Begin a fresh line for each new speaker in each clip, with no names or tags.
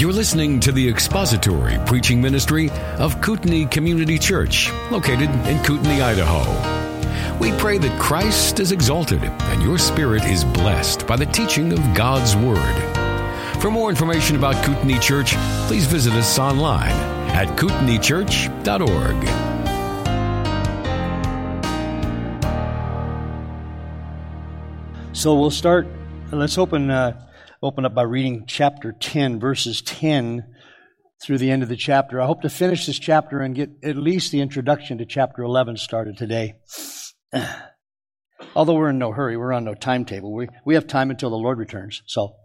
You're listening to the expository preaching ministry of Kootenai Community Church, located in Kootenai, Idaho. We pray that Christ is exalted and your spirit is blessed by the teaching of God's Word. For more information about Kootenai Church, please visit us online at kootenaichurch.org.
So we'll start. Let's open uh, open up by reading chapter ten, verses ten through the end of the chapter. I hope to finish this chapter and get at least the introduction to chapter eleven started today. Although we're in no hurry, we're on no timetable. We we have time until the Lord returns. So,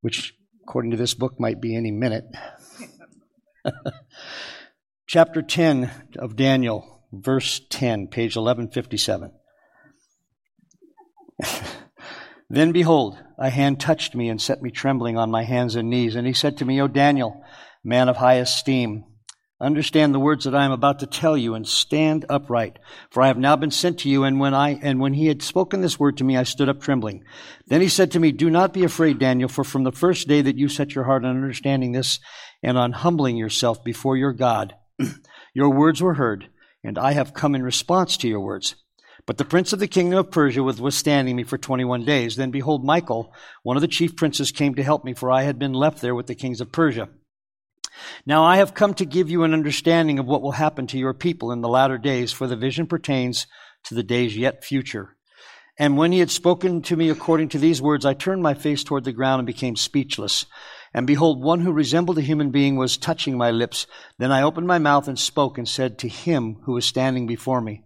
which according to this book might be any minute. chapter ten of Daniel, verse ten, page eleven fifty seven. then behold, a hand touched me and set me trembling on my hands and knees. And he said to me, O Daniel, man of high esteem, understand the words that I am about to tell you and stand upright. For I have now been sent to you. And when I, and when he had spoken this word to me, I stood up trembling. Then he said to me, do not be afraid, Daniel, for from the first day that you set your heart on understanding this and on humbling yourself before your God, your words were heard, and I have come in response to your words. But the prince of the kingdom of Persia was withstanding me for 21 days. Then behold, Michael, one of the chief princes, came to help me, for I had been left there with the kings of Persia. Now I have come to give you an understanding of what will happen to your people in the latter days, for the vision pertains to the days yet future. And when he had spoken to me according to these words, I turned my face toward the ground and became speechless. And behold, one who resembled a human being was touching my lips. Then I opened my mouth and spoke and said to him who was standing before me,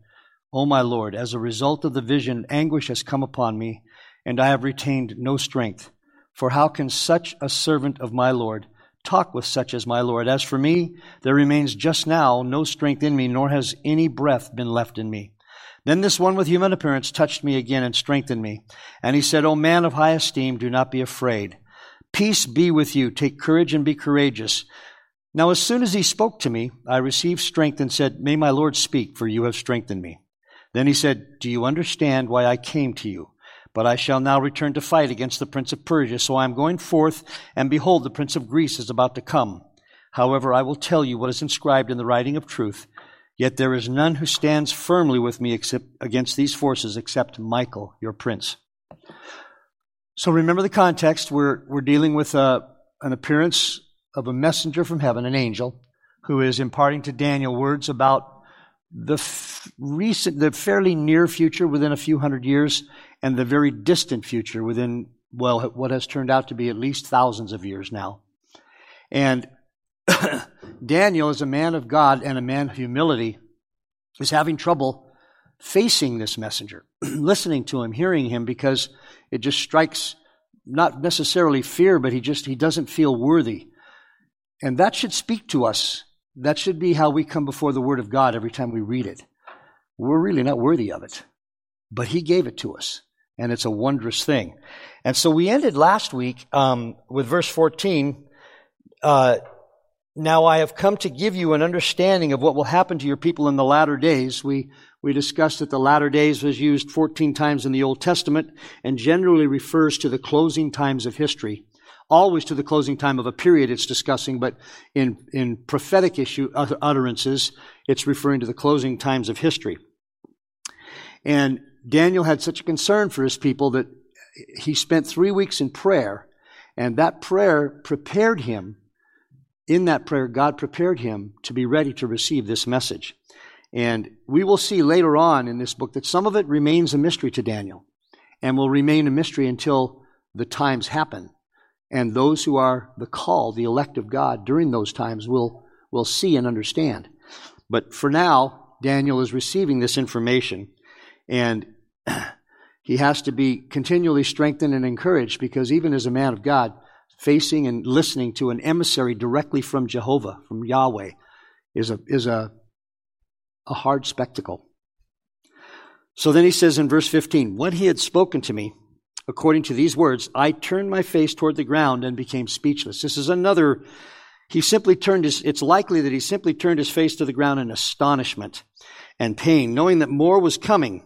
O my Lord, as a result of the vision, anguish has come upon me, and I have retained no strength. For how can such a servant of my Lord talk with such as my Lord? As for me, there remains just now no strength in me, nor has any breath been left in me. Then this one with human appearance touched me again and strengthened me. And he said, O man of high esteem, do not be afraid. Peace be with you. Take courage and be courageous. Now, as soon as he spoke to me, I received strength and said, May my Lord speak, for you have strengthened me. Then he said, Do you understand why I came to you? But I shall now return to fight against the prince of Persia. So I am going forth, and behold, the prince of Greece is about to come. However, I will tell you what is inscribed in the writing of truth. Yet there is none who stands firmly with me except, against these forces except Michael, your prince. So remember the context. We're, we're dealing with a, uh, an appearance of a messenger from heaven, an angel, who is imparting to Daniel words about the f- recent, the fairly near future within a few hundred years, and the very distant future within, well, what has turned out to be at least thousands of years now. And Daniel, as a man of God and a man of humility, is having trouble facing this messenger, listening to him, hearing him, because it just strikes not necessarily fear, but he just he doesn't feel worthy. And that should speak to us that should be how we come before the Word of God every time we read it. We're really not worthy of it, but He gave it to us, and it's a wondrous thing. And so we ended last week um, with verse 14. Uh, now I have come to give you an understanding of what will happen to your people in the latter days. We, we discussed that the latter days was used 14 times in the Old Testament and generally refers to the closing times of history always to the closing time of a period it's discussing, but in, in prophetic issue utterances, it's referring to the closing times of history. And Daniel had such a concern for his people that he spent three weeks in prayer, and that prayer prepared him. In that prayer, God prepared him to be ready to receive this message. And we will see later on in this book that some of it remains a mystery to Daniel and will remain a mystery until the times happen and those who are the called, the elect of God during those times will, will see and understand. But for now, Daniel is receiving this information, and he has to be continually strengthened and encouraged because even as a man of God, facing and listening to an emissary directly from Jehovah, from Yahweh, is a, is a, a hard spectacle. So then he says in verse 15, What he had spoken to me, according to these words, I turned my face toward the ground and became speechless. This is another, he simply turned his, it's likely that he simply turned his face to the ground in astonishment and pain, knowing that more was coming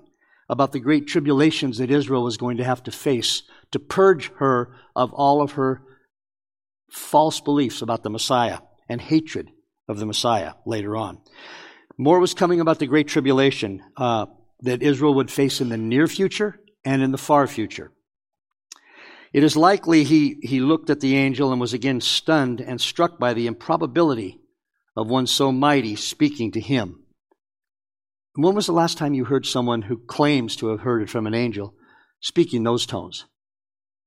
about the great tribulations that Israel was going to have to face to purge her of all of her false beliefs about the Messiah and hatred of the Messiah later on. More was coming about the Great Tribulation uh, that Israel would face in the near future and in the far future. It is likely he, he looked at the angel and was again stunned and struck by the improbability of one so mighty speaking to him. When was the last time you heard someone who claims to have heard it from an angel speaking those tones?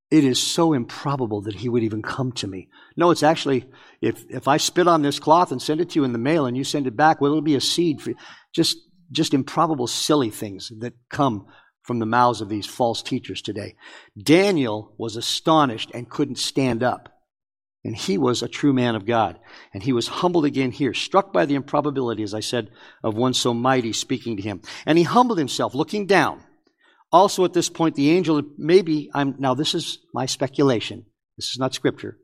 It is so improbable that he would even come to me. No, it's actually, if, if I spit on this cloth and send it to you in the mail and you send it back, well, it'll be a seed for just, just improbable, silly things that come from the mouths of these false teachers today. Daniel was astonished and couldn't stand up. And he was a true man of God. And he was humbled again here, struck by the improbability, as I said, of one so mighty speaking to him. And he humbled himself, looking down. Also at this point, the angel, maybe, I'm, now this is my speculation. This is not scripture.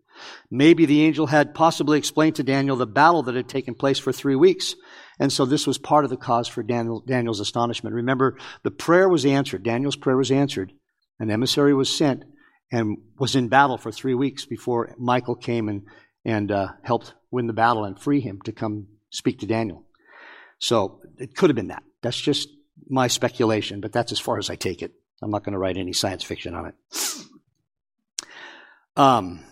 Maybe the angel had possibly explained to Daniel the battle that had taken place for three weeks. And so this was part of the cause for Daniel, Daniel's astonishment. Remember, the prayer was answered. Daniel's prayer was answered. An emissary was sent and was in battle for three weeks before Michael came and, and uh, helped win the battle and free him to come speak to Daniel. So it could have been that. That's just my speculation, but that's as far as I take it. I'm not going to write any science fiction on it. Um,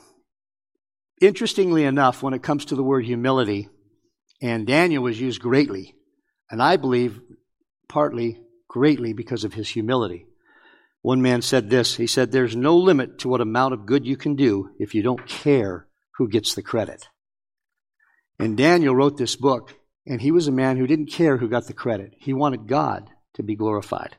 interestingly enough, when it comes to the word humility, and Daniel was used greatly, and I believe partly greatly because of his humility. One man said this he said, There's no limit to what amount of good you can do if you don't care who gets the credit. And Daniel wrote this book, and he was a man who didn't care who got the credit. He wanted God to be glorified.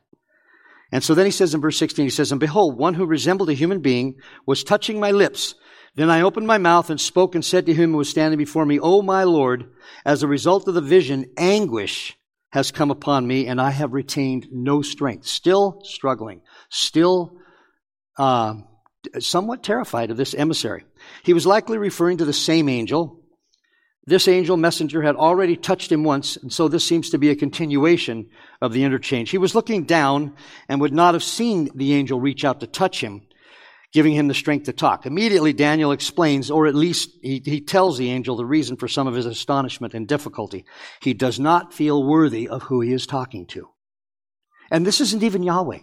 And so then he says in verse 16, he says, And behold, one who resembled a human being was touching my lips. Then I opened my mouth and spoke and said to him who was standing before me, O my Lord, as a result of the vision, anguish has come upon me, and I have retained no strength. Still struggling, still uh, somewhat terrified of this emissary. He was likely referring to the same angel this angel messenger had already touched him once, and so this seems to be a continuation of the interchange. He was looking down and would not have seen the angel reach out to touch him, giving him the strength to talk. Immediately, Daniel explains, or at least he, he tells the angel the reason for some of his astonishment and difficulty. He does not feel worthy of who he is talking to. And this isn't even Yahweh.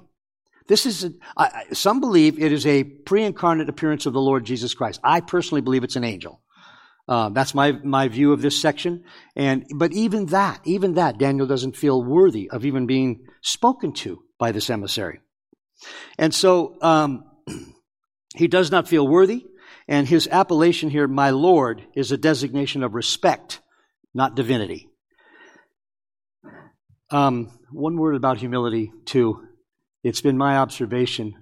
This is, a, I, some believe it is a pre incarnate appearance of the Lord Jesus Christ. I personally believe it's an angel. Uh, that's my, my view of this section. And, but even that, even that, Daniel doesn't feel worthy of even being spoken to by this emissary. And so, um, he does not feel worthy. And his appellation here, my Lord, is a designation of respect, not divinity. Um, one word about humility, too. It's been my observation.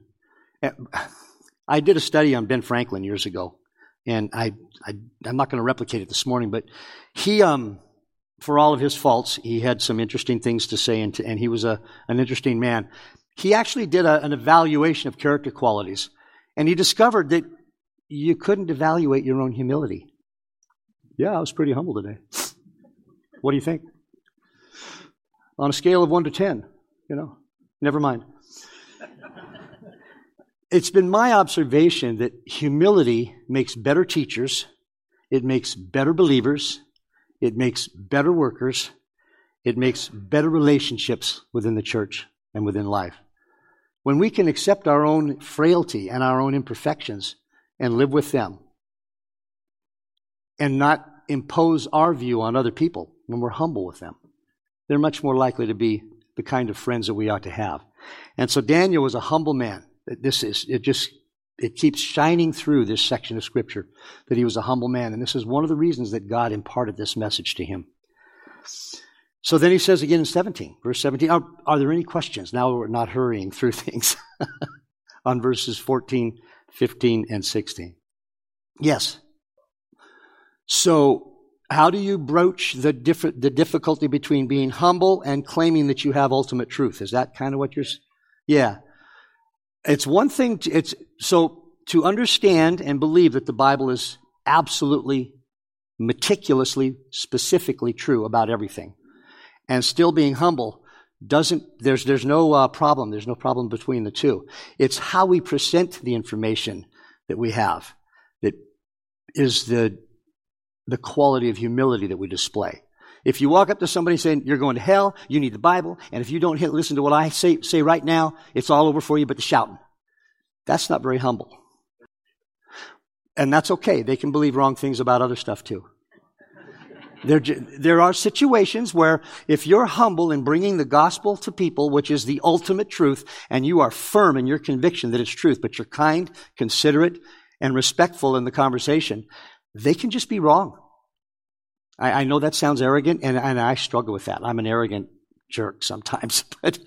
I did a study on Ben Franklin years ago, and I, I am not going to replicate it this morning, but he, um, for all of his faults, he had some interesting things to say, and, to, and he was a, an interesting man. He actually did a, an evaluation of character qualities, and he discovered that you couldn't evaluate your own humility. Yeah, I was pretty humble today. What do you think? On a scale of one to ten, you know, never mind it's been my observation that humility makes better teachers, it makes better believers, it makes better workers, it makes better relationships within the church and within life. When we can accept our own frailty and our own imperfections and live with them and not impose our view on other people when we're humble with them, they're much more likely to be the kind of friends that we ought to have. And so Daniel was a humble man. This is, it just, it keeps shining through this section of Scripture that he was a humble man. And this is one of the reasons that God imparted this message to him. So then he says again in 17, verse 17, are, are there any questions? Now we're not hurrying through things on verses 14, 15, and 16. Yes. So, how do you broach the, diff- the difficulty between being humble and claiming that you have ultimate truth? Is that kind of what you're. Yeah. It's one thing, to, it's, so to understand and believe that the Bible is absolutely, meticulously, specifically true about everything, and still being humble doesn't, there's, there's no uh, problem. There's no problem between the two. It's how we present the information that we have that is the, the quality of humility that we display. If you walk up to somebody saying, you're going to hell, you need the Bible, and if you don't hit, listen to what I say, say right now, it's all over for you but the shouting. That's not very humble. And that's okay. They can believe wrong things about other stuff too. There, there are situations where if you're humble in bringing the gospel to people, which is the ultimate truth, and you are firm in your conviction that it's truth, but you're kind, considerate, and respectful in the conversation, they can just be wrong. I, I know that sounds arrogant, and, and I struggle with that. I'm an arrogant jerk sometimes, but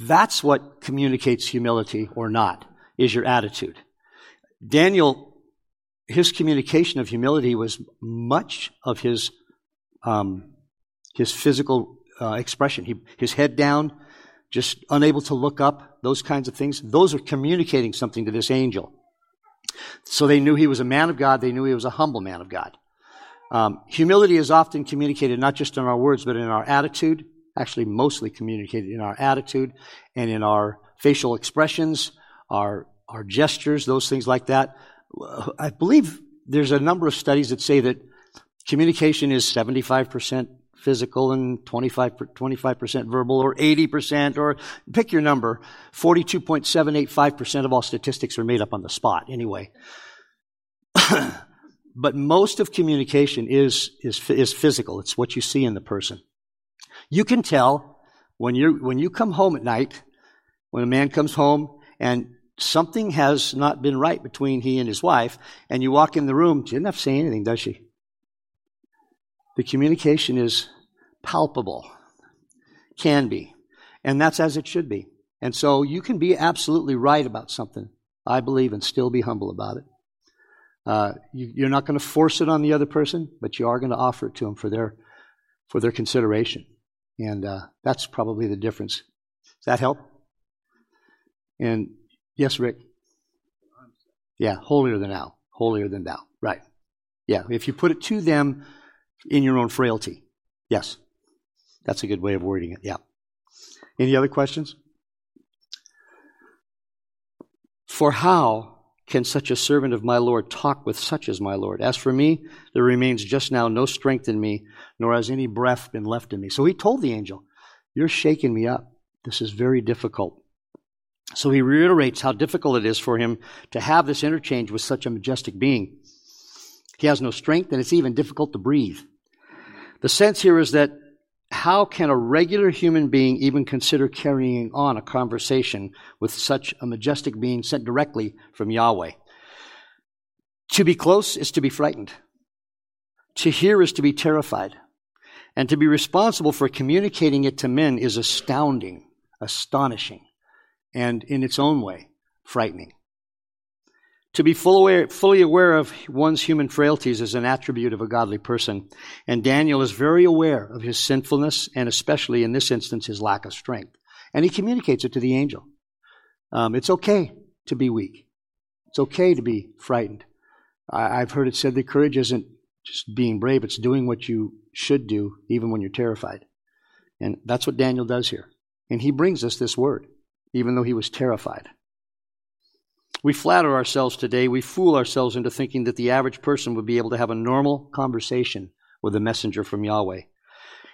that's what communicates humility or not, is your attitude. Daniel, his communication of humility was much of his, um, his physical uh, expression. He, his head down, just unable to look up, those kinds of things. Those are communicating something to this angel. So they knew he was a man of God. They knew he was a humble man of God. Um, humility is often communicated not just in our words, but in our attitude. Actually, mostly communicated in our attitude and in our facial expressions, our our gestures, those things like that. I believe there's a number of studies that say that communication is 75% physical and 25, 25% verbal or 80% or pick your number. 42.785% of all statistics are made up on the spot anyway. but most of communication is, is, is physical. It's what you see in the person. You can tell when you when you come home at night, when a man comes home and something has not been right between he and his wife, and you walk in the room, she doesn't have to say anything, does she? The communication is palpable, can be, and that's as it should be. And so you can be absolutely right about something, I believe, and still be humble about it. Uh, you, are not going to force it on the other person, but you are going to offer it to them for their for their consideration, and uh, that's probably the difference. Does that help? And yes, Rick. Yeah, holier than thou, holier than thou. Right. Yeah, if you put it to them in your own frailty. Yes, that's a good way of wording it. Yeah. Any other questions? For how can such a servant of my Lord talk with such as my Lord? As for me, there remains just now no strength in me, nor has any breath been left in me. So he told the angel, You're shaking me up. This is very difficult. So he reiterates how difficult it is for him to have this interchange with such a majestic being. He has no strength, and it's even difficult to breathe. The sense here is that how can a regular human being even consider carrying on a conversation with such a majestic being sent directly from Yahweh? To be close is to be frightened. To hear is to be terrified. And to be responsible for communicating it to men is astounding, astonishing, and in its own way, frightening. To be fully aware of one's human frailties is an attribute of a godly person. And Daniel is very aware of his sinfulness and especially in this instance, his lack of strength. And he communicates it to the angel. Um, it's okay to be weak. It's okay to be frightened. I, I've heard it said that courage isn't just being brave, it's doing what you should do even when you're terrified. And that's what Daniel does here. And he brings us this word, even though he was terrified. We flatter ourselves today, we fool ourselves into thinking that the average person would be able to have a normal conversation with a messenger from Yahweh.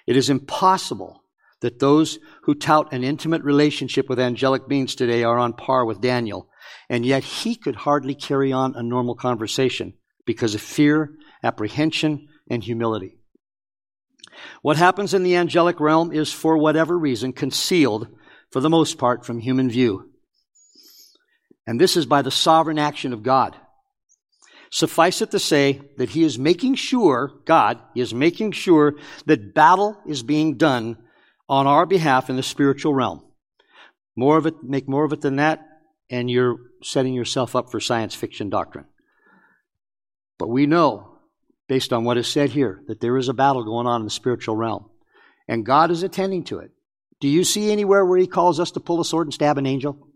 It is impossible that those who tout an intimate relationship with angelic beings today are on par with Daniel, and yet he could hardly carry on a normal conversation because of fear, apprehension, and humility. What happens in the angelic realm is, for whatever reason, concealed, for the most part, from human view. And this is by the sovereign action of God. Suffice it to say that he is making sure, God is making sure that battle is being done on our behalf in the spiritual realm. More of it, make more of it than that, and you're setting yourself up for science fiction doctrine. But we know, based on what is said here, that there is a battle going on in the spiritual realm. And God is attending to it. Do you see anywhere where he calls us to pull a sword and stab an angel?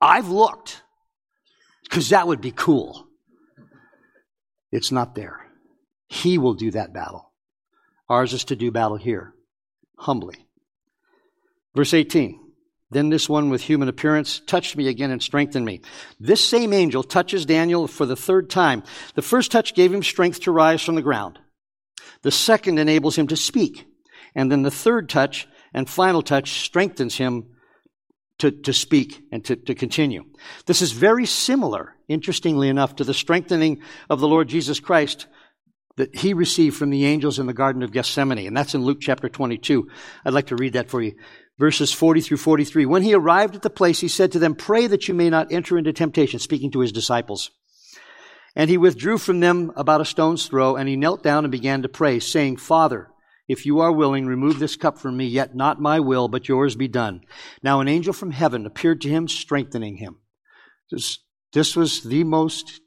I've looked because that would be cool. It's not there. He will do that battle. Ours is to do battle here, humbly. Verse 18 Then this one with human appearance touched me again and strengthened me. This same angel touches Daniel for the third time. The first touch gave him strength to rise from the ground. The second enables him to speak. And then the third touch and final touch strengthens him to, to speak and to, to continue. This is very similar, interestingly enough, to the strengthening of the Lord Jesus Christ that he received from the angels in the Garden of Gethsemane. And that's in Luke chapter 22. I'd like to read that for you. Verses 40 through 43. When he arrived at the place, he said to them, Pray that you may not enter into temptation, speaking to his disciples. And he withdrew from them about a stone's throw, and he knelt down and began to pray, saying, Father, if you are willing, remove this cup from me, yet not my will, but yours be done. Now an angel from heaven appeared to him, strengthening him. This, this was the most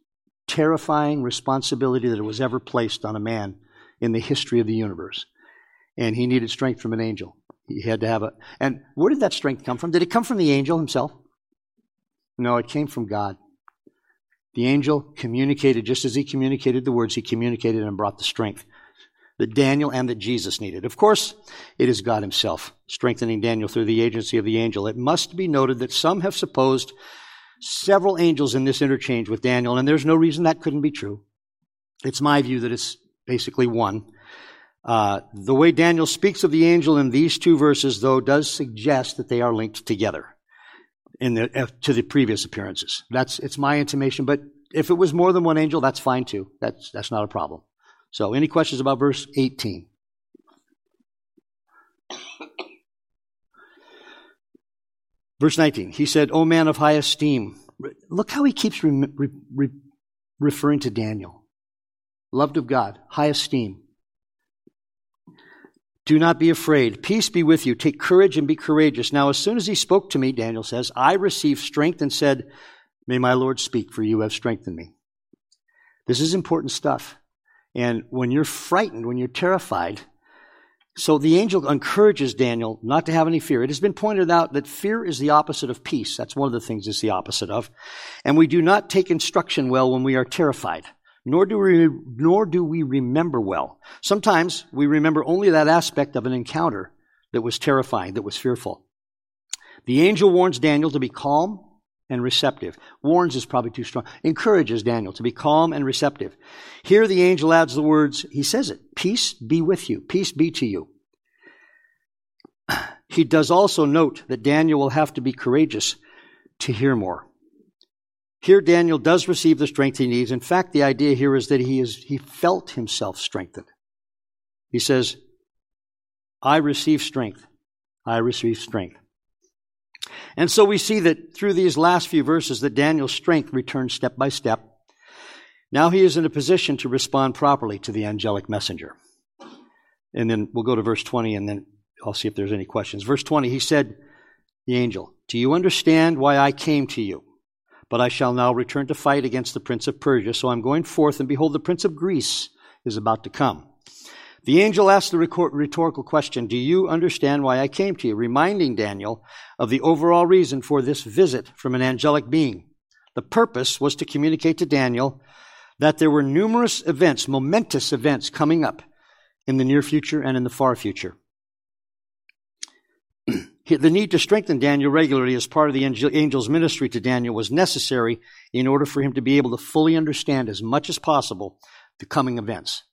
terrifying responsibility that was ever placed on a man in the history of the universe. And he needed strength from an angel. He had to have a. And where did that strength come from? Did it come from the angel himself? No, it came from God. The angel communicated just as he communicated the words, he communicated and brought the strength that Daniel and that Jesus needed. Of course, it is God himself strengthening Daniel through the agency of the angel. It must be noted that some have supposed several angels in this interchange with Daniel, and there's no reason that couldn't be true. It's my view that it's basically one. Uh, the way Daniel speaks of the angel in these two verses, though, does suggest that they are linked together in the, uh, to the previous appearances. That's it's my intimation, but if it was more than one angel, that's fine too. That's that's not a problem. So, any questions about verse 18? Verse 19, he said, O man of high esteem. Look how he keeps re- re- referring to Daniel. Loved of God, high esteem. Do not be afraid. Peace be with you. Take courage and be courageous. Now, as soon as he spoke to me, Daniel says, I received strength and said, May my Lord speak, for you have strengthened me. This is important stuff. And when you're frightened, when you're terrified, so the angel encourages Daniel not to have any fear. It has been pointed out that fear is the opposite of peace. That's one of the things it's the opposite of. And we do not take instruction well when we are terrified, nor do we, nor do we remember well. Sometimes we remember only that aspect of an encounter that was terrifying, that was fearful. The angel warns Daniel to be calm and receptive. Warns is probably too strong. Encourages Daniel to be calm and receptive. Here the angel adds the words, he says it, peace be with you, peace be to you. He does also note that Daniel will have to be courageous to hear more. Here Daniel does receive the strength he needs. In fact, the idea here is that he is, he felt himself strengthened. He says, I receive strength. I receive strength. And so we see that through these last few verses that Daniel's strength returns step by step. Now he is in a position to respond properly to the angelic messenger. And then we'll go to verse 20 and then I'll see if there's any questions. Verse 20, he said, The angel, Do you understand why I came to you? But I shall now return to fight against the prince of Persia. So I'm going forth, and behold, the prince of Greece is about to come. The angel asked the rhetorical question, Do you understand why I came to you? Reminding Daniel of the overall reason for this visit from an angelic being. The purpose was to communicate to Daniel that there were numerous events, momentous events coming up in the near future and in the far future. the need to strengthen Daniel regularly as part of the angel's ministry to Daniel was necessary in order for him to be able to fully understand as much as possible the coming events.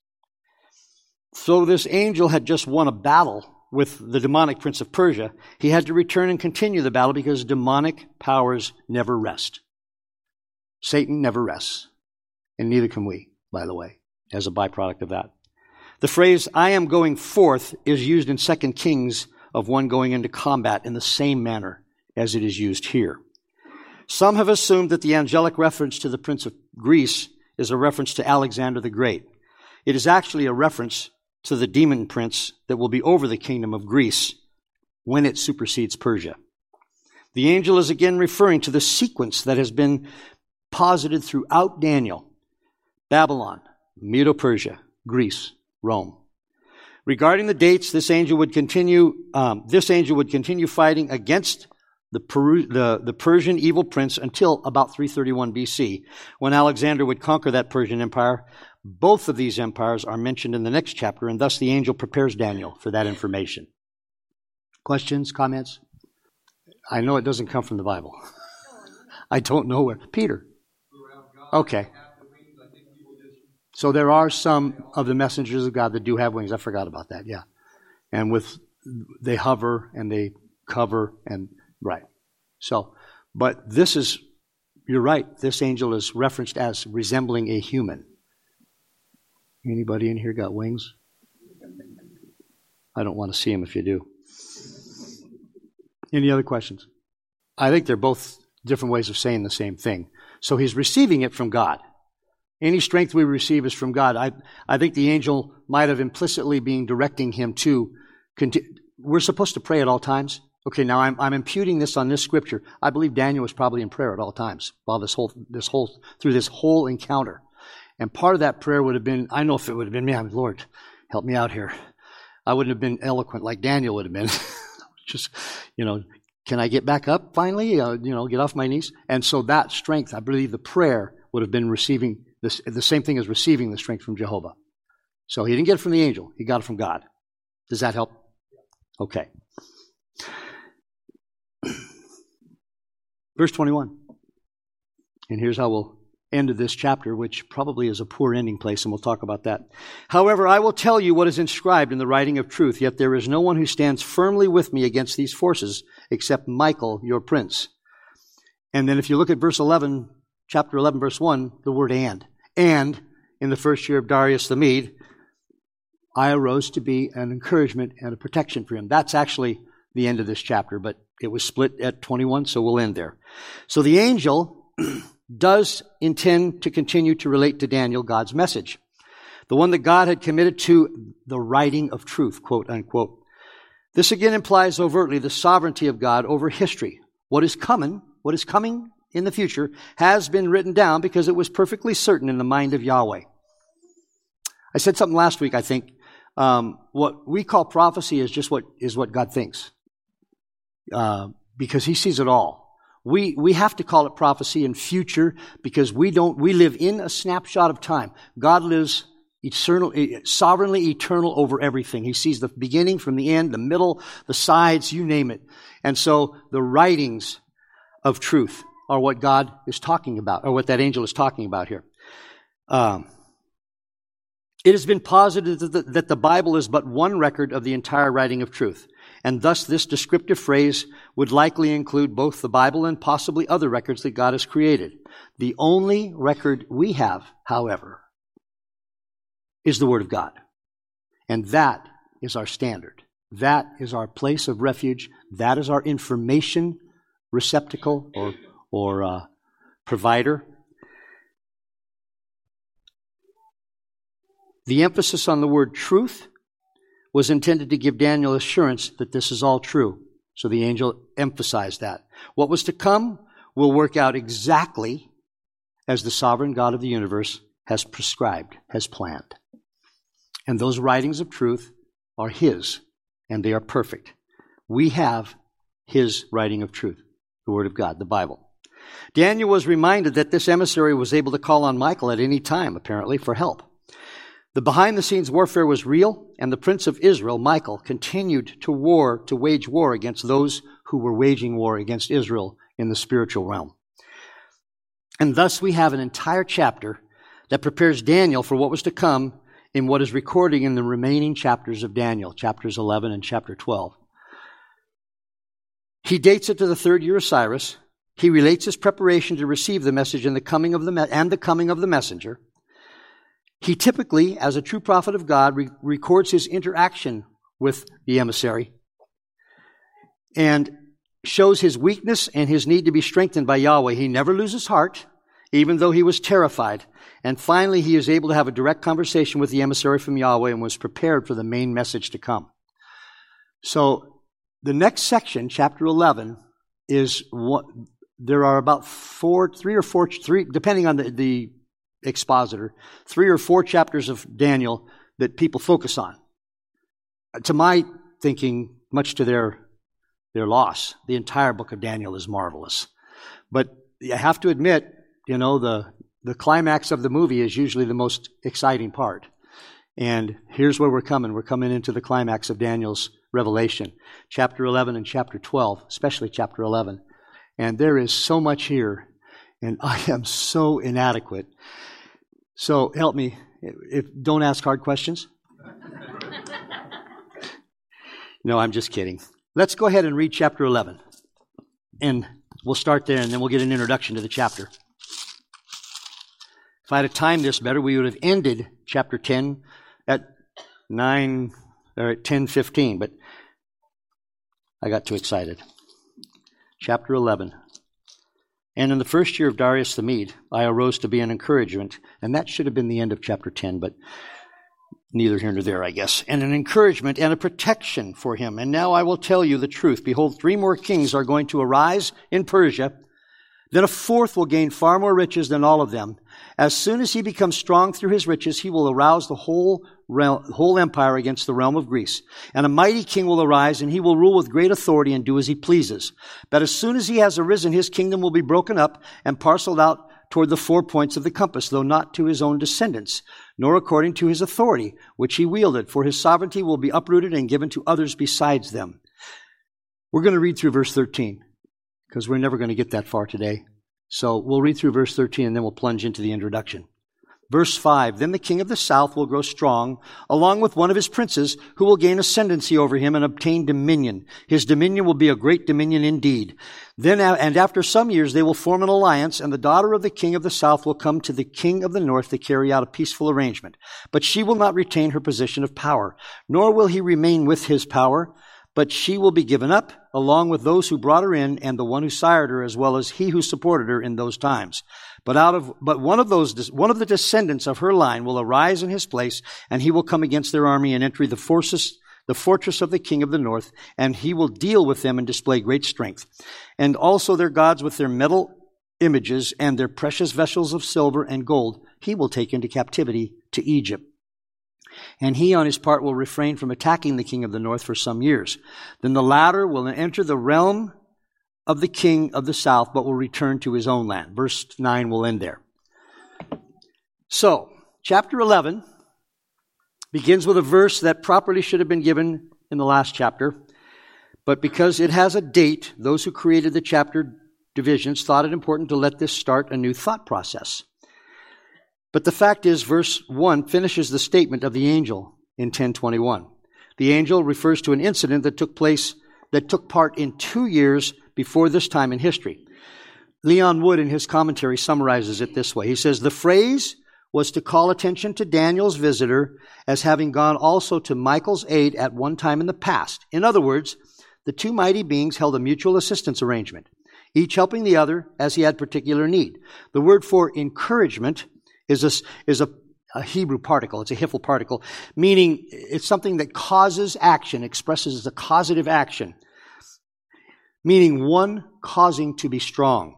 So this angel had just won a battle with the demonic prince of Persia. He had to return and continue the battle because demonic powers never rest. Satan never rests. And neither can we, by the way, as a byproduct of that. The phrase, I am going forth, is used in 2 Kings of one going into combat in the same manner as it is used here. Some have assumed that the angelic reference to the prince of Greece is a reference to Alexander the Great. It is actually a reference to the demon prince that will be over the kingdom of Greece when it supersedes Persia. The angel is again referring to the sequence that has been posited throughout Daniel Babylon, Medo Persia, Greece, Rome. Regarding the dates, this angel would continue. Um, this angel would continue fighting against the, Peru, the, the Persian evil prince until about 331 BC, when Alexander would conquer that Persian empire both of these empires are mentioned in the next chapter, and thus the angel prepares Daniel for that information. Questions, comments? I know it doesn't come from the Bible. I don't know where. Peter. Okay. So there are some of the messengers of God that do have wings. I forgot about that. Yeah. And with they hover and they cover and right. So, but this is you're right. This angel is referenced as resembling a human. Anybody in here got wings? I don't want to see them if you do. Any other questions? I think they're both different ways of saying the same thing. So he's receiving it from God. Any strength we receive is from God. I, I think the angel might have implicitly been directing him to. Continue. We're supposed to pray at all times. Okay, now I'm, I'm imputing this on this scripture. I believe Daniel was probably in prayer at all times while this whole, this whole, through this whole encounter. And part of that prayer would have been, I know if it would have been me, I'm Lord, help me out here. I wouldn't have been eloquent like Daniel would have been. Just, you know, can I get back up finally? Uh, you know, get off my knees. And so that strength, I believe the prayer would have been receiving this, the same thing as receiving the strength from Jehovah. So he didn't get it from the angel, he got it from God. Does that help? Okay. Verse 21. And here's how we'll end of this chapter, which probably is a poor ending place, and we'll talk about that. However, I will tell you what is inscribed in the writing of truth, yet there is no one who stands firmly with me against these forces, except Michael, your prince. And then if you look at verse 11, chapter 11, verse 1, the word and. And in the first year of Darius the Mede, I arose to be an encouragement and a protection for him. That's actually the end of this chapter, but it was split at 21, so we'll end there. So the angel does intend to continue to relate to Daniel God's message. The one that God had committed to the writing of truth, quote unquote. This again implies overtly the sovereignty of God over history. What is coming, what is coming in the future has been written down because it was perfectly certain in the mind of Yahweh. I said something last week, I think. Um, what we call prophecy is just what is what God thinks, uh, because He sees it all. We, we have to call it prophecy and future because we don't, we live in a snapshot of time. God lives eternal, sovereignly eternal over everything. He sees the beginning from the end, the middle, the sides, you name it. And so the writings of truth are what God is talking about, or what that angel is talking about here. Um, it has been posited that the Bible is but one record of the entire writing of truth and thus this descriptive phrase would likely include both the Bible and possibly other records that God has created. The only record we have, however, is the Word of God. And that is our standard. That is our place of refuge. That is our information receptacle or, or uh, provider. The emphasis on the word truth was intended to give Daniel assurance that this is all true. So the angel emphasized that. What was to come will work out exactly as the sovereign God of the universe has prescribed, has planned. And those writings of truth are His, and they are perfect. We have His writing of truth, the Word of God, the Bible. Daniel was reminded that this emissary was able to call on Michael at any time, apparently, for help. The behind the scenes warfare was real, and the prince of Israel, Michael, continued to war, to wage war against those who were waging war against Israel in the spiritual realm. And thus we have an entire chapter that prepares Daniel for what was to come in what is recorded in the remaining chapters of Daniel, chapters 11 and chapter 12. He dates it to the third year of Cyrus. He relates his preparation to receive the message and the coming of the me- and the coming of the messenger. He typically, as a true prophet of God, re- records his interaction with the emissary and shows his weakness and his need to be strengthened by Yahweh. He never loses heart, even though he was terrified. And finally, he is able to have a direct conversation with the emissary from Yahweh and was prepared for the main message to come. So, the next section, chapter 11, is what there are about four, three or four, three, depending on the, the expositor, three or four chapters of Daniel that people focus on. To my thinking, much to their, their loss, the entire book of Daniel is marvelous. But I have to admit, you know, the, the climax of the movie is usually the most exciting part. And here's where we're coming. We're coming into the climax of Daniel's Revelation, chapter 11 and chapter 12, especially chapter 11. And there is so much here, and I am so inadequate. So help me. If, don't ask hard questions. no, I'm just kidding. Let's go ahead and read chapter 11. And we'll start there, and then we'll get an introduction to the chapter. If I had timed this better, we would have ended chapter 10 at 9 or at 10:15, but I got too excited. Chapter 11. And in the first year of Darius the Mede, I arose to be an encouragement, and that should have been the end of chapter 10, but neither here nor there, I guess, and an encouragement and a protection for him. And now I will tell you the truth. Behold, three more kings are going to arise in Persia. Then a fourth will gain far more riches than all of them. As soon as he becomes strong through his riches, he will arouse the whole realm, whole empire against the realm of Greece. And a mighty king will arise, and he will rule with great authority and do as he pleases. But as soon as he has arisen, his kingdom will be broken up and parceled out toward the four points of the compass, though not to his own descendants, nor according to his authority, which he wielded, for his sovereignty will be uprooted and given to others besides them. We're going to read through verse 13, because we're never going to get that far today. So we'll read through verse 13 and then we'll plunge into the introduction. Verse 5 Then the king of the south will grow strong, along with one of his princes, who will gain ascendancy over him and obtain dominion. His dominion will be a great dominion indeed. Then, and after some years, they will form an alliance, and the daughter of the king of the south will come to the king of the north to carry out a peaceful arrangement. But she will not retain her position of power, nor will he remain with his power but she will be given up along with those who brought her in and the one who sired her as well as he who supported her in those times. But out of, but one of those, one of the descendants of her line will arise in his place and he will come against their army and enter the forces, the fortress of the king of the north and he will deal with them and display great strength. And also their gods with their metal images and their precious vessels of silver and gold he will take into captivity to Egypt and he on his part will refrain from attacking the king of the north for some years. Then the latter will enter the realm of the king of the south, but will return to his own land. Verse 9 will end there. So, chapter 11 begins with a verse that properly should have been given in the last chapter, but because it has a date, those who created the chapter divisions thought it important to let this start a new thought process. But the fact is, verse 1 finishes the statement of the angel in 1021. The angel refers to an incident that took place, that took part in two years before this time in history. Leon Wood, in his commentary, summarizes it this way. He says, The phrase was to call attention to Daniel's visitor as having gone also to Michael's aid at one time in the past. In other words, the two mighty beings held a mutual assistance arrangement, each helping the other as he had particular need. The word for encouragement is a, is a, a Hebrew particle. It's a hiphil particle, meaning it's something that causes action, expresses a causative action, meaning one causing to be strong.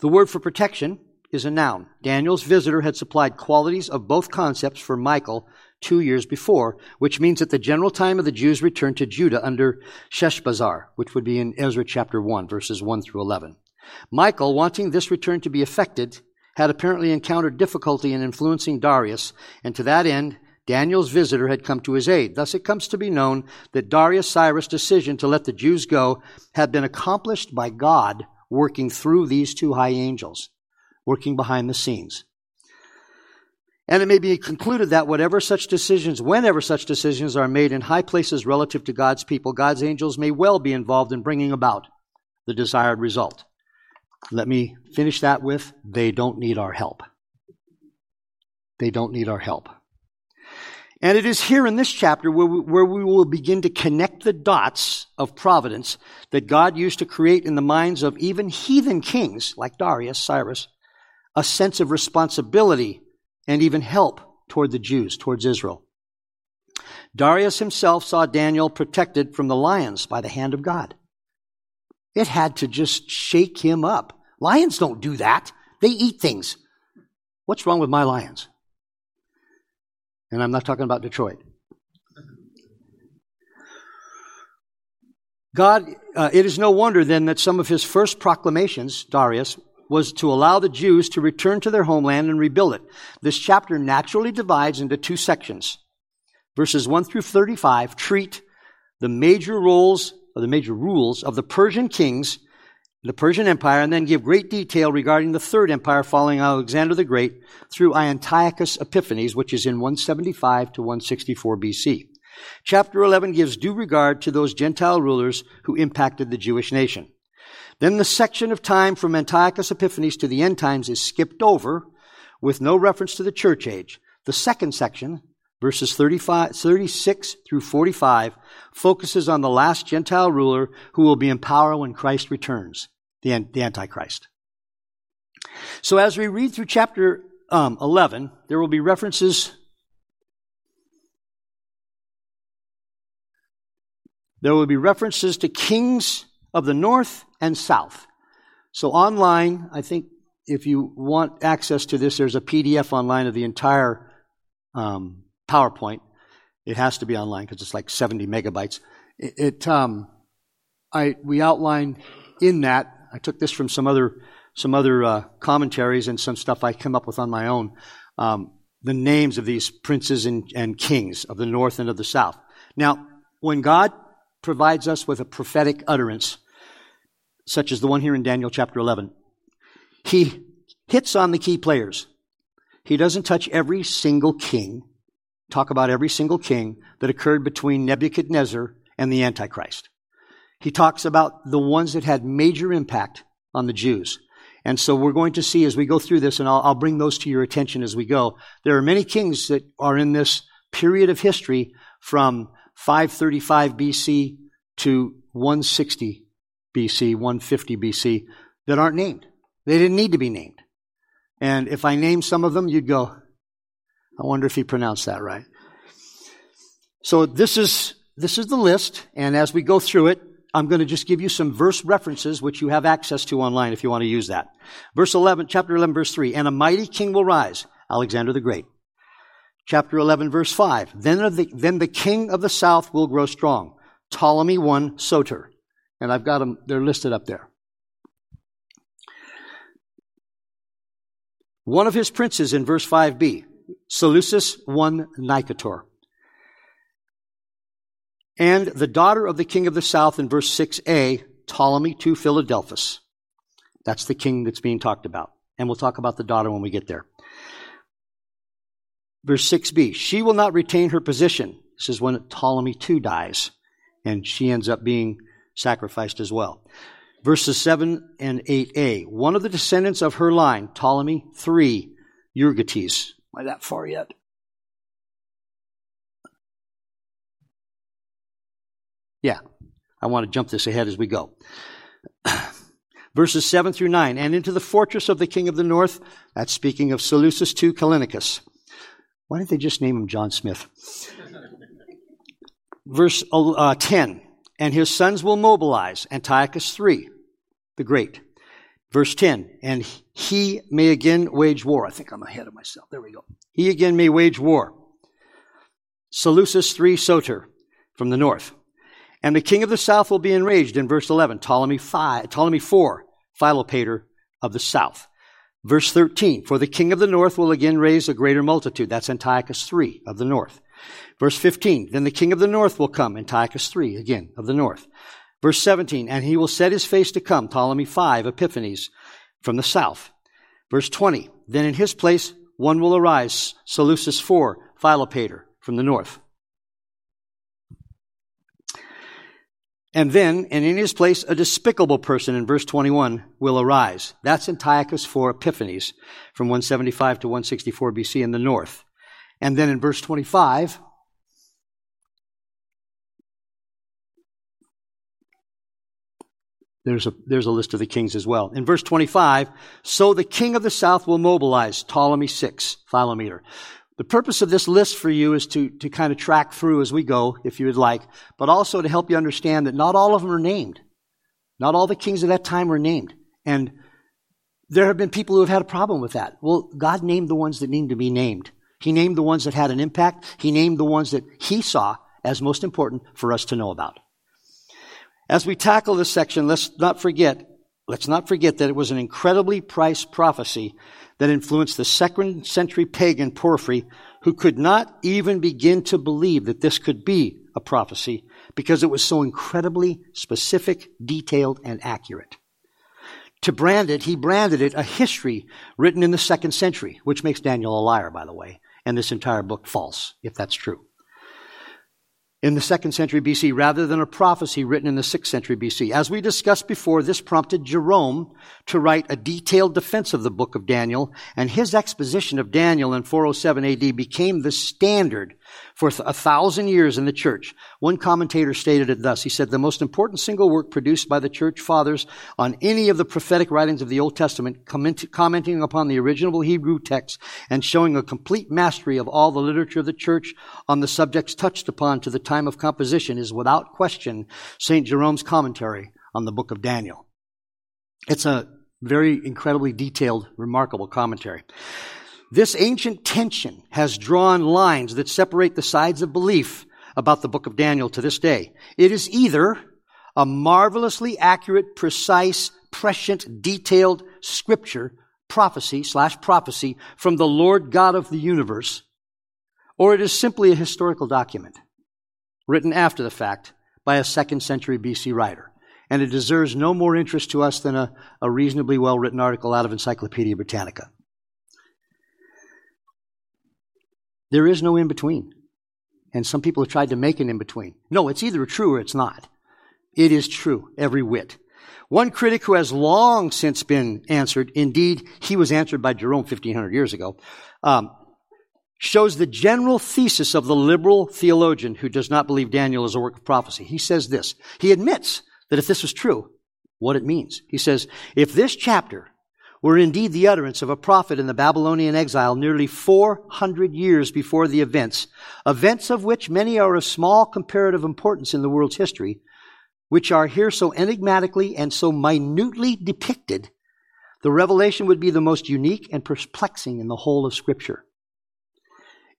The word for protection is a noun. Daniel's visitor had supplied qualities of both concepts for Michael two years before, which means at the general time of the Jews' return to Judah under Sheshbazzar, which would be in Ezra chapter 1, verses 1 through 11. Michael, wanting this return to be effected, had apparently encountered difficulty in influencing Darius, and to that end, Daniel's visitor had come to his aid. Thus, it comes to be known that Darius Cyrus' decision to let the Jews go had been accomplished by God working through these two high angels, working behind the scenes. And it may be concluded that whatever such decisions, whenever such decisions are made in high places relative to God's people, God's angels may well be involved in bringing about the desired result. Let me finish that with they don't need our help. They don't need our help. And it is here in this chapter where we, where we will begin to connect the dots of providence that God used to create in the minds of even heathen kings like Darius, Cyrus, a sense of responsibility and even help toward the Jews, towards Israel. Darius himself saw Daniel protected from the lions by the hand of God. It had to just shake him up. Lions don't do that. They eat things. What's wrong with my lions? And I'm not talking about Detroit. God, uh, it is no wonder then that some of his first proclamations, Darius, was to allow the Jews to return to their homeland and rebuild it. This chapter naturally divides into two sections. Verses 1 through 35 treat the major roles, or the major rules of the Persian kings, the Persian Empire, and then give great detail regarding the third empire following Alexander the Great through Antiochus Epiphanes, which is in 175 to 164 BC. Chapter 11 gives due regard to those Gentile rulers who impacted the Jewish nation. Then the section of time from Antiochus Epiphanes to the end times is skipped over with no reference to the church age. The second section, verses 35, 36 through 45, focuses on the last Gentile ruler who will be in power when Christ returns, the, the Antichrist. So as we read through chapter um, 11, there will be references there will be references to kings of the north and south. So online, I think if you want access to this, there's a PDF online of the entire um, PowerPoint. It has to be online because it's like 70 megabytes. It, it um, I we outline in that. I took this from some other some other uh, commentaries and some stuff I came up with on my own. Um, the names of these princes and, and kings of the north and of the south. Now, when God provides us with a prophetic utterance, such as the one here in Daniel chapter 11. He hits on the key players. He doesn't touch every single king, talk about every single king that occurred between Nebuchadnezzar and the Antichrist. He talks about the ones that had major impact on the Jews. And so we're going to see as we go through this, and I'll, I'll bring those to your attention as we go. There are many kings that are in this period of history from 535 BC to 160 BC, 150 BC that aren't named. They didn't need to be named. And if I name some of them, you'd go, I wonder if he pronounced that right. So this is, this is the list. And as we go through it, I'm going to just give you some verse references, which you have access to online if you want to use that. Verse 11, chapter 11, verse 3. And a mighty king will rise, Alexander the Great chapter 11, verse 5. Then, the, then the king of the south will grow strong. Ptolemy I Soter. And I've got them, they're listed up there. One of his princes in verse 5b, Seleucus I Nicator. And the daughter of the king of the south in verse 6a, Ptolemy II Philadelphus. That's the king that's being talked about. And we'll talk about the daughter when we get there. Verse 6b, she will not retain her position. This is when Ptolemy II dies, and she ends up being sacrificed as well. Verses 7 and 8a, one of the descendants of her line, Ptolemy III, Euergetes. Am I that far yet? Yeah, I want to jump this ahead as we go. Verses 7 through 9, and into the fortress of the king of the north, that's speaking of Seleucus II Callinicus why didn't they just name him John Smith? Verse uh, 10 And his sons will mobilize, Antiochus III, the Great. Verse 10 And he may again wage war. I think I'm ahead of myself. There we go. He again may wage war. Seleucus III Soter from the north. And the king of the south will be enraged in verse 11. Ptolemy, 5, Ptolemy 4, Philopator of the south. Verse 13, for the king of the north will again raise a greater multitude. That's Antiochus 3 of the north. Verse 15, then the king of the north will come, Antiochus 3 again of the north. Verse 17, and he will set his face to come, Ptolemy 5, Epiphanes from the south. Verse 20, then in his place one will arise, Seleucus 4, Philopator, from the north. And then, and in his place, a despicable person in verse 21 will arise. That's Antiochus four Epiphanes from 175 to 164 BC in the north. And then in verse 25, There's a, there's a list of the kings as well. In verse 25, so the king of the south will mobilize Ptolemy 6, Philometor. The purpose of this list for you is to, to kind of track through as we go, if you would like, but also to help you understand that not all of them are named. Not all the kings of that time were named. And there have been people who have had a problem with that. Well, God named the ones that need to be named. He named the ones that had an impact. He named the ones that He saw as most important for us to know about. As we tackle this section, let's not forget, let's not forget that it was an incredibly priced prophecy that influenced the second century pagan Porphyry, who could not even begin to believe that this could be a prophecy because it was so incredibly specific, detailed, and accurate. To brand it, he branded it a history written in the second century, which makes Daniel a liar, by the way, and this entire book false, if that's true in the second century BC rather than a prophecy written in the sixth century BC. As we discussed before, this prompted Jerome to write a detailed defense of the book of Daniel, and his exposition of Daniel in 407 AD became the standard for a thousand years in the church. One commentator stated it thus. He said, the most important single work produced by the church fathers on any of the prophetic writings of the Old Testament, commenting upon the original Hebrew text and showing a complete mastery of all the literature of the church on the subjects touched upon to the time of composition is without question St. Jerome's commentary on the book of Daniel. It's a very incredibly detailed, remarkable commentary. This ancient tension has drawn lines that separate the sides of belief about the book of Daniel to this day. It is either a marvelously accurate, precise, prescient, detailed scripture, prophecy slash prophecy from the Lord God of the universe, or it is simply a historical document written after the fact by a second century BC writer. And it deserves no more interest to us than a, a reasonably well written article out of Encyclopedia Britannica. There is no in between. And some people have tried to make an in between. No, it's either true or it's not. It is true, every whit. One critic who has long since been answered, indeed, he was answered by Jerome 1500 years ago, um, shows the general thesis of the liberal theologian who does not believe Daniel is a work of prophecy. He says this. He admits that if this was true, what it means. He says, if this chapter were indeed the utterance of a prophet in the Babylonian exile nearly 400 years before the events, events of which many are of small comparative importance in the world's history, which are here so enigmatically and so minutely depicted, the revelation would be the most unique and perplexing in the whole of Scripture.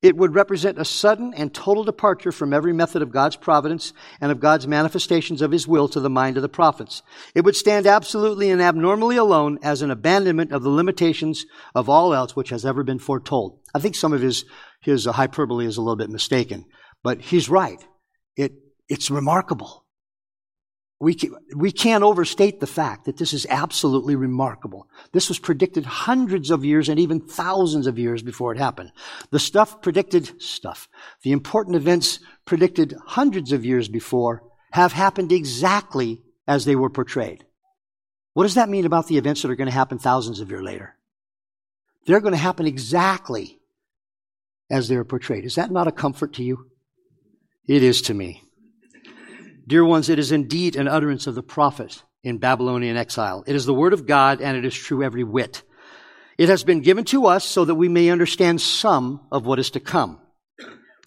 It would represent a sudden and total departure from every method of God's providence and of God's manifestations of His will to the mind of the prophets. It would stand absolutely and abnormally alone as an abandonment of the limitations of all else which has ever been foretold. I think some of his, his hyperbole is a little bit mistaken, but he's right. It, it's remarkable. We, can, we can't overstate the fact that this is absolutely remarkable. This was predicted hundreds of years and even thousands of years before it happened. The stuff predicted, stuff, the important events predicted hundreds of years before have happened exactly as they were portrayed. What does that mean about the events that are going to happen thousands of years later? They're going to happen exactly as they're portrayed. Is that not a comfort to you? It is to me. Dear ones, it is indeed an utterance of the prophet in Babylonian exile. It is the word of God and it is true every whit. It has been given to us so that we may understand some of what is to come.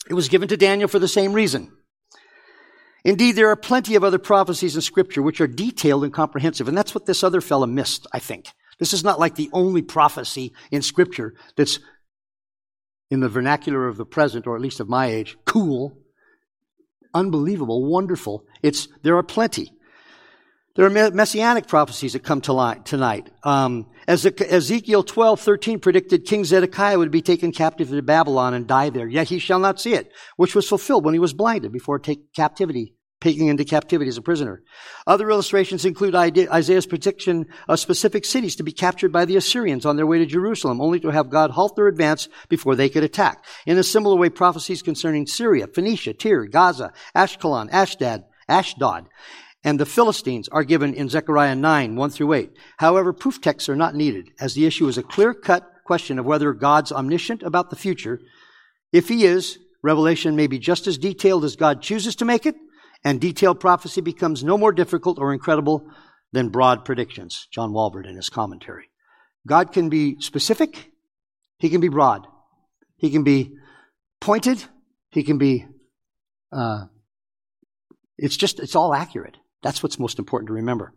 It was given to Daniel for the same reason. Indeed, there are plenty of other prophecies in scripture which are detailed and comprehensive, and that's what this other fellow missed, I think. This is not like the only prophecy in scripture that's in the vernacular of the present, or at least of my age, cool unbelievable, wonderful. It's, there are plenty. There are messianic prophecies that come to light tonight. Um, as Ezekiel 12, 13 predicted, King Zedekiah would be taken captive to Babylon and die there. Yet he shall not see it, which was fulfilled when he was blinded before take captivity taken into captivity as a prisoner. Other illustrations include Isaiah's prediction of specific cities to be captured by the Assyrians on their way to Jerusalem, only to have God halt their advance before they could attack. In a similar way, prophecies concerning Syria, Phoenicia, Tyre, Gaza, Ashkelon, Ashdod, Ashdod, and the Philistines are given in Zechariah 9, 1 through 8. However, proof texts are not needed, as the issue is a clear-cut question of whether God's omniscient about the future. If he is, Revelation may be just as detailed as God chooses to make it, and detailed prophecy becomes no more difficult or incredible than broad predictions. John Walvoord in his commentary. God can be specific, he can be broad, he can be pointed, he can be, uh, it's just, it's all accurate. That's what's most important to remember.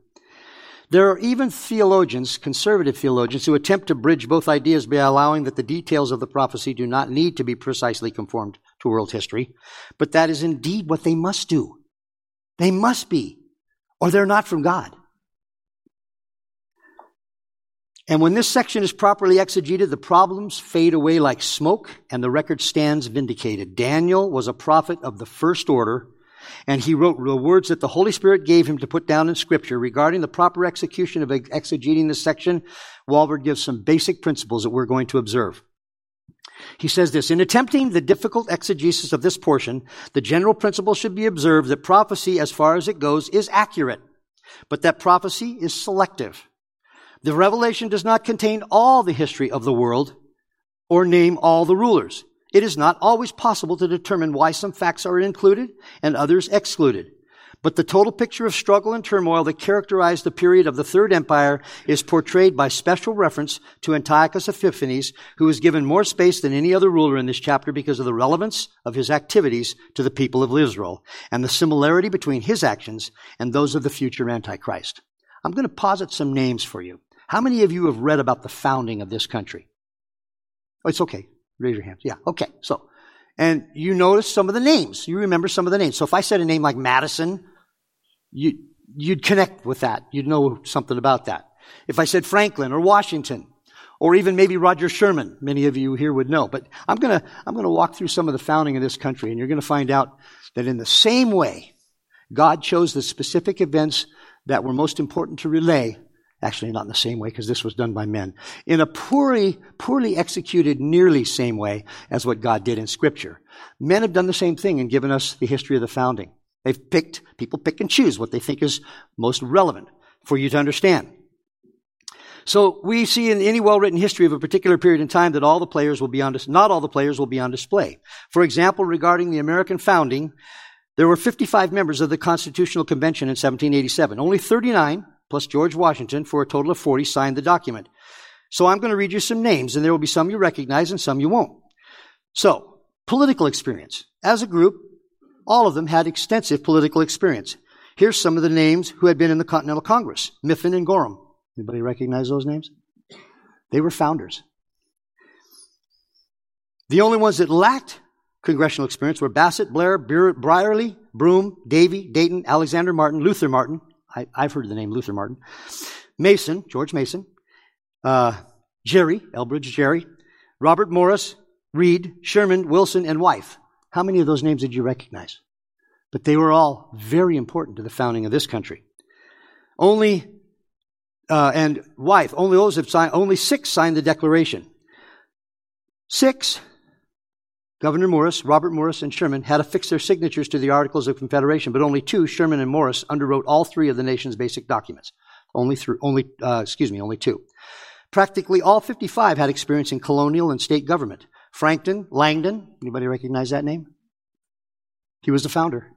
There are even theologians, conservative theologians, who attempt to bridge both ideas by allowing that the details of the prophecy do not need to be precisely conformed to world history, but that is indeed what they must do. They must be, or they're not from God. And when this section is properly exegeted, the problems fade away like smoke and the record stands vindicated. Daniel was a prophet of the first order And he wrote the words that the Holy Spirit gave him to put down in Scripture regarding the proper execution of exegeting this section. Walvoord gives some basic principles that we're going to observe. He says this, in attempting the difficult exegesis of this portion, the general principle should be observed that prophecy, as far as it goes, is accurate, but that prophecy is selective. The revelation does not contain all the history of the world or name all the rulers. It is not always possible to determine why some facts are included and others excluded. But the total picture of struggle and turmoil that characterized the period of the Third Empire is portrayed by special reference to Antiochus Epiphanes, who is given more space than any other ruler in this chapter because of the relevance of his activities to the people of Israel and the similarity between his actions and those of the future Antichrist. I'm going to posit some names for you. How many of you have read about the founding of this country? Oh, it's okay. Raise your hands. Yeah. Okay. So, and you notice some of the names. You remember some of the names. So if I said a name like Madison, you, you'd connect with that. You'd know something about that. If I said Franklin or Washington, or even maybe Roger Sherman, many of you here would know. But I'm gonna, I'm gonna walk through some of the founding of this country, and you're gonna find out that in the same way, God chose the specific events that were most important to relay Actually, not in the same way, because this was done by men. In a poorly, poorly executed, nearly same way as what God did in Scripture. Men have done the same thing and given us the history of the founding. They've picked, people pick and choose what they think is most relevant for you to understand. So we see in any well-written history of a particular period in time that all the players will be on, not all the players will be on display. For example, regarding the American founding, there were 55 members of the Constitutional Convention in 1787. Only 39 plus George Washington, for a total of 40, signed the document. So I'm going to read you some names, and there will be some you recognize and some you won't. So, political experience. As a group, all of them had extensive political experience. Here's some of the names who had been in the Continental Congress. Mifflin and Gorham. Anybody recognize those names? They were founders. The only ones that lacked congressional experience were Bassett, Blair, Brearley, Broom, Davie, Dayton, Alexander Martin, Luther Martin, I, have heard the name Luther Martin. Mason, George Mason. Uh, Gerry, Elbridge Gerry, Robert Morris, Read, Sherman, Wilson, and Wythe. How many of those names did you recognize? But they were all very important to the founding of this country. Only, uh, and wife, only those have signed, only six signed the Declaration. Six Gouverneur Morris, Robert Morris, and Sherman had affixed their signatures to the Articles of Confederation, but only two, Sherman and Morris, underwrote all three of the nation's basic documents. Only through, only, uh, excuse me, only two. Practically all 55 had experience in colonial and state government. Franklin, Langdon, anybody recognize that name? He was the founder.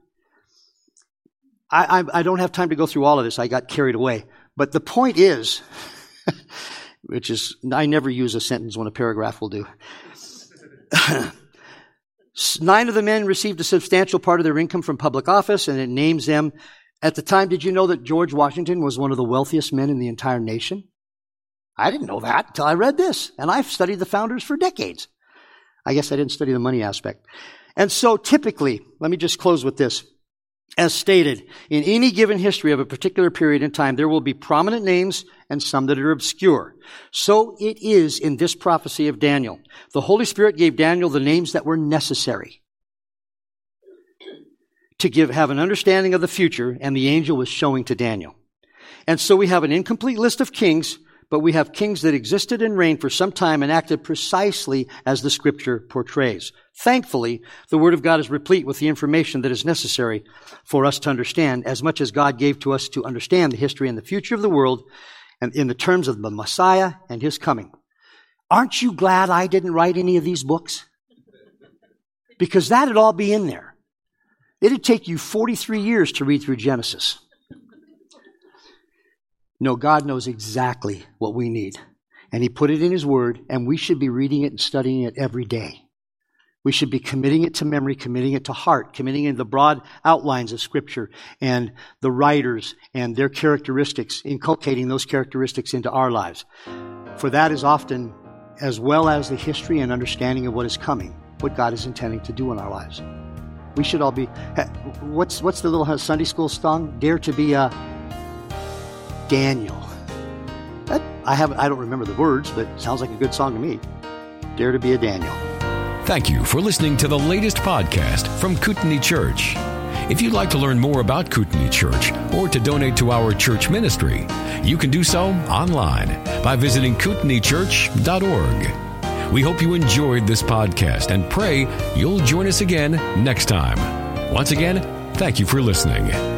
I, I, I don't have time to go through all of this. I got carried away. But the point is, which is, I never use a sentence when a paragraph will do. Nine of the men received a substantial part of their income from public office, and it names them. At the time, did you know that George Washington was one of the wealthiest men in the entire nation? I didn't know that until I read this, and I've studied the founders for decades. I guess I didn't study the money aspect. And so typically, let me just close with this. As stated, in any given history of a particular period in time, there will be prominent names and some that are obscure. So it is in this prophecy of Daniel. The Holy Spirit gave Daniel the names that were necessary to give, have an understanding of the future, and the angel was showing to Daniel. And so we have an incomplete list of kings but we have kings that existed and reigned for some time and acted precisely as the scripture portrays. Thankfully, the Word of God is replete with the information that is necessary for us to understand as much as God gave to us to understand the history and the future of the world and in the terms of the Messiah and His coming. Aren't you glad I didn't write any of these books? Because that'd all be in there. It'd take you 43 years to read through Genesis. No, God knows exactly what we need. And He put it in His Word, and we should be reading it and studying it every day. We should be committing it to memory, committing it to heart, committing it the broad outlines of Scripture and the writers and their characteristics, inculcating those characteristics into our lives. For that is often, as well as the history and understanding of what is coming, what God is intending to do in our lives. We should all be. What's what's the little uh, Sunday school song? Dare to be a Daniel. That, I haven't I don't remember the words, but it sounds like a good song to me. Dare to be a Daniel.
Thank you for listening to the latest podcast from Kootenai Church. If you'd like to learn more about Kootenai Church or to donate to our church ministry, you can do so online by visiting kootenaichurch.org. We hope you enjoyed this podcast and pray you'll join us again next time. Once again, thank you for listening.